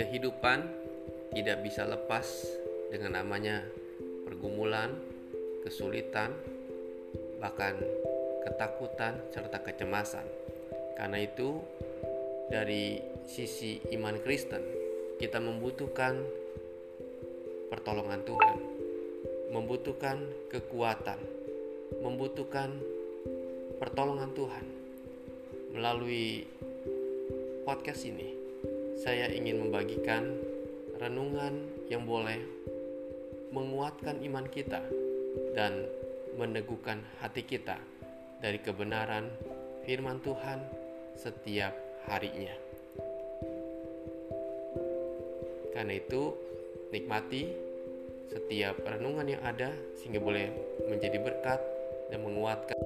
Kehidupan tidak bisa lepas dengan namanya pergumulan, kesulitan, bahkan ketakutan serta kecemasan. Karena itu, dari sisi iman Kristen, kita membutuhkan pertolongan Tuhan, membutuhkan kekuatan, membutuhkan pertolongan Tuhan. Melalui podcast ini, saya ingin membagikan renungan yang boleh menguatkan iman kita dan meneguhkan hati kita dari kebenaran firman Tuhan setiap harinya. Karena itu, nikmati setiap renungan yang ada sehingga boleh menjadi berkat dan menguatkan.